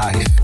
life.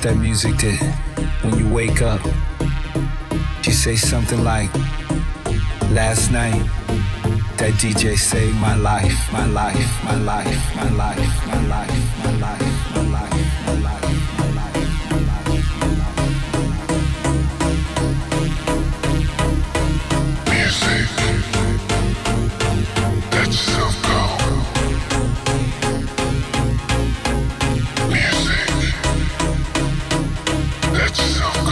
about that music that when you wake up, you say something like, Last night, that DJ saved my life, my life, my life, my life, my life. My life. That's so good.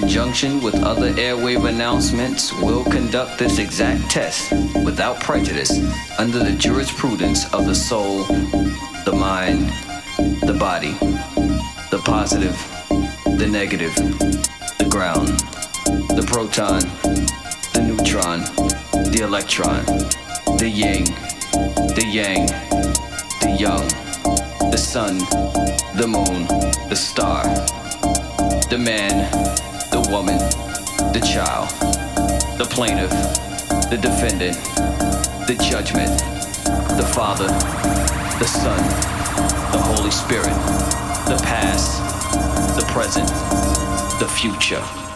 Conjunction with other airwave announcements, will conduct this exact test without prejudice under the jurisprudence of the soul, the mind, the body, the positive, the negative, the ground, the proton, the neutron, the electron, the yin, the yang, the young, the sun, the moon, the star, the man, woman, the child, the plaintiff, the defendant, the judgment, the Father, the Son, the Holy Spirit, the past, the present, the future.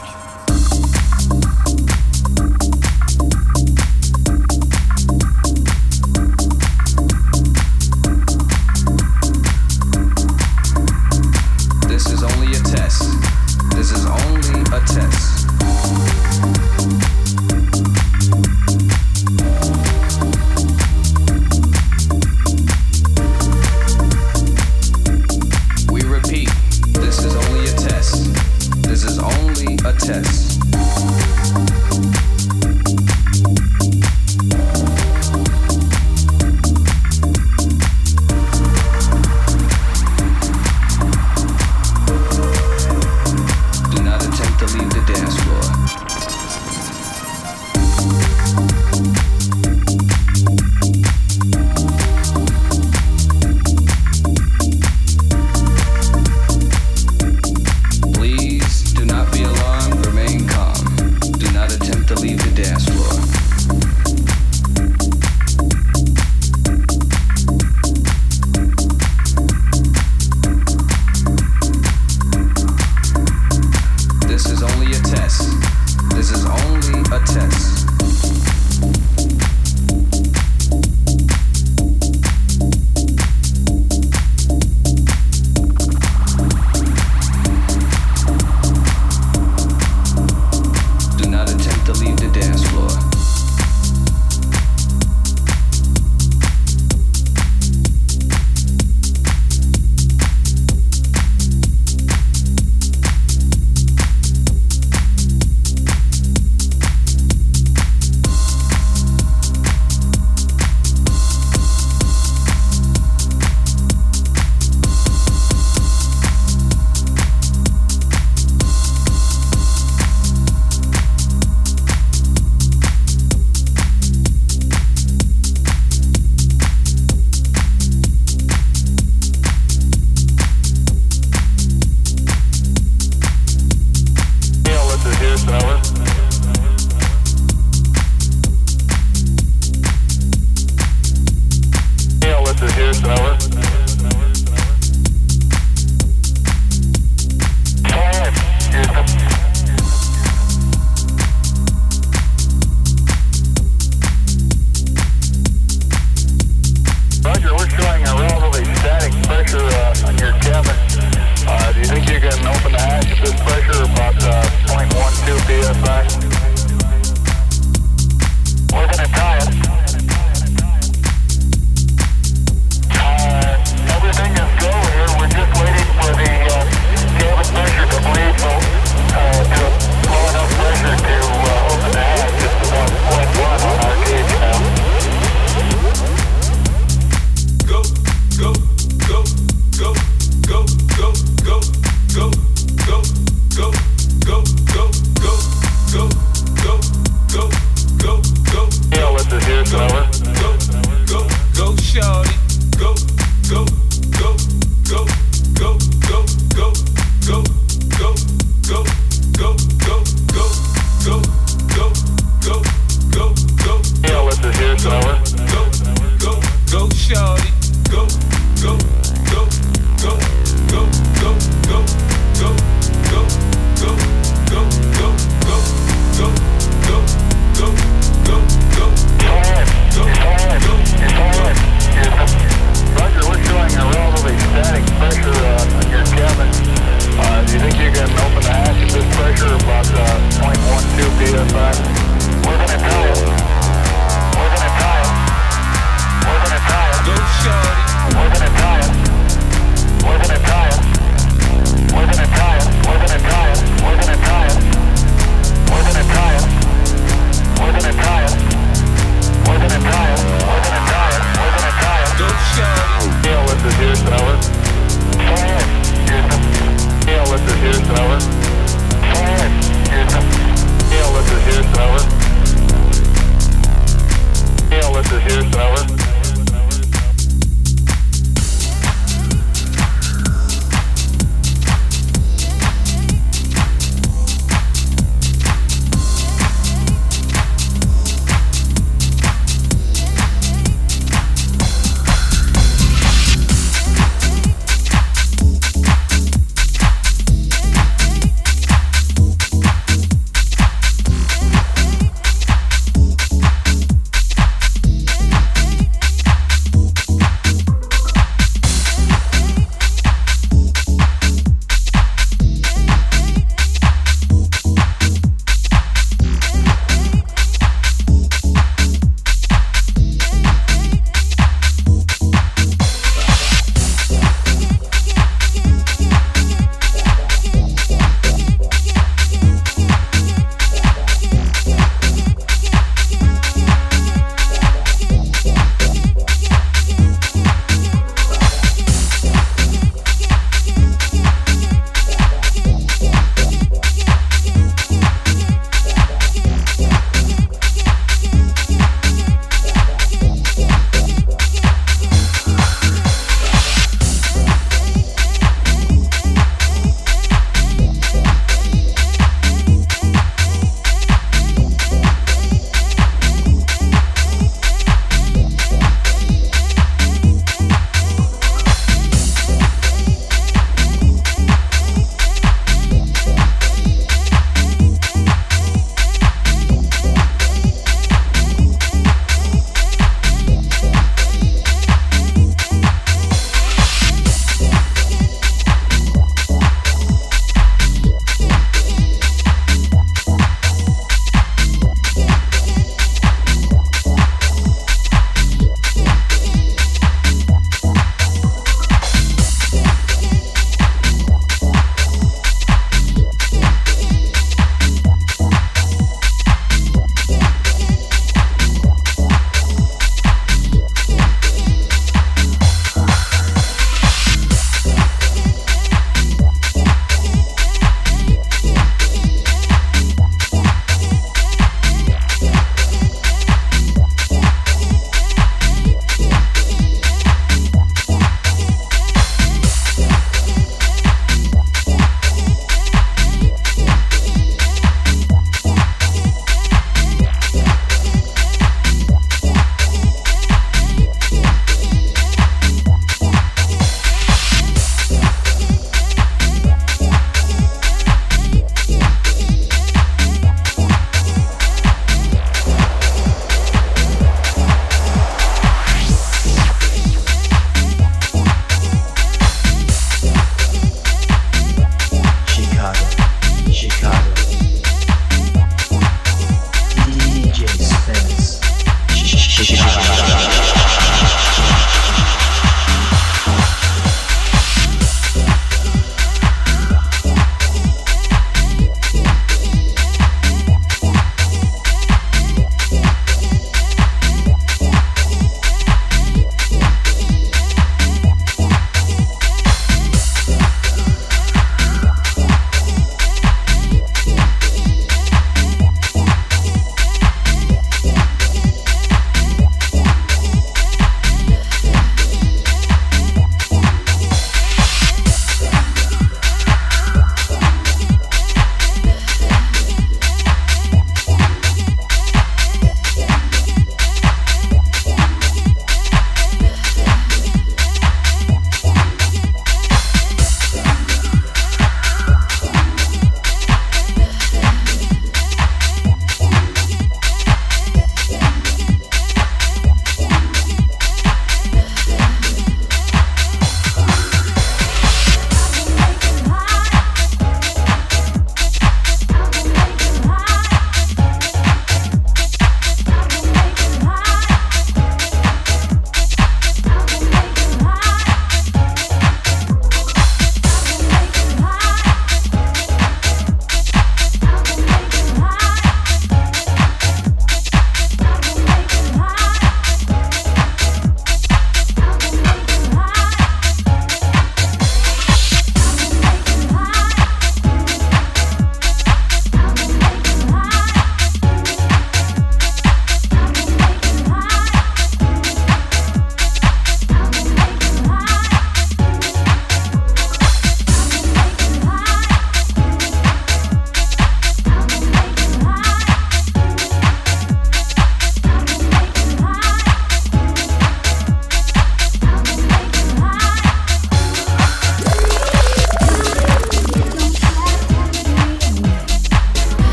So.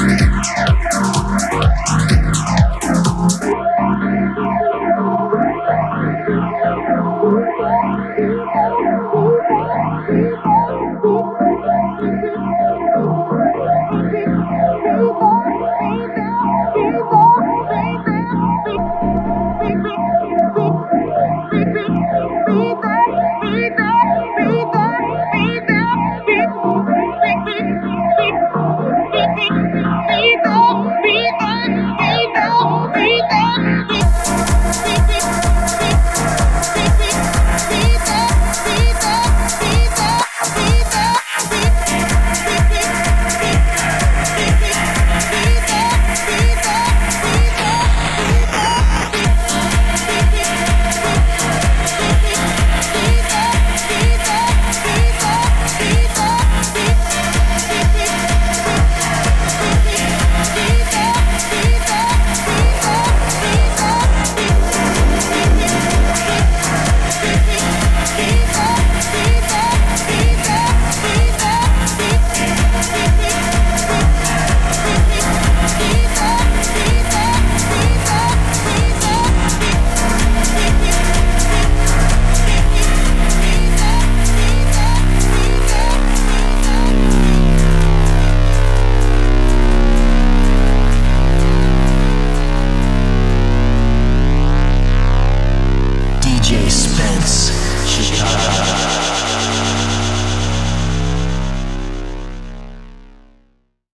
Yeah.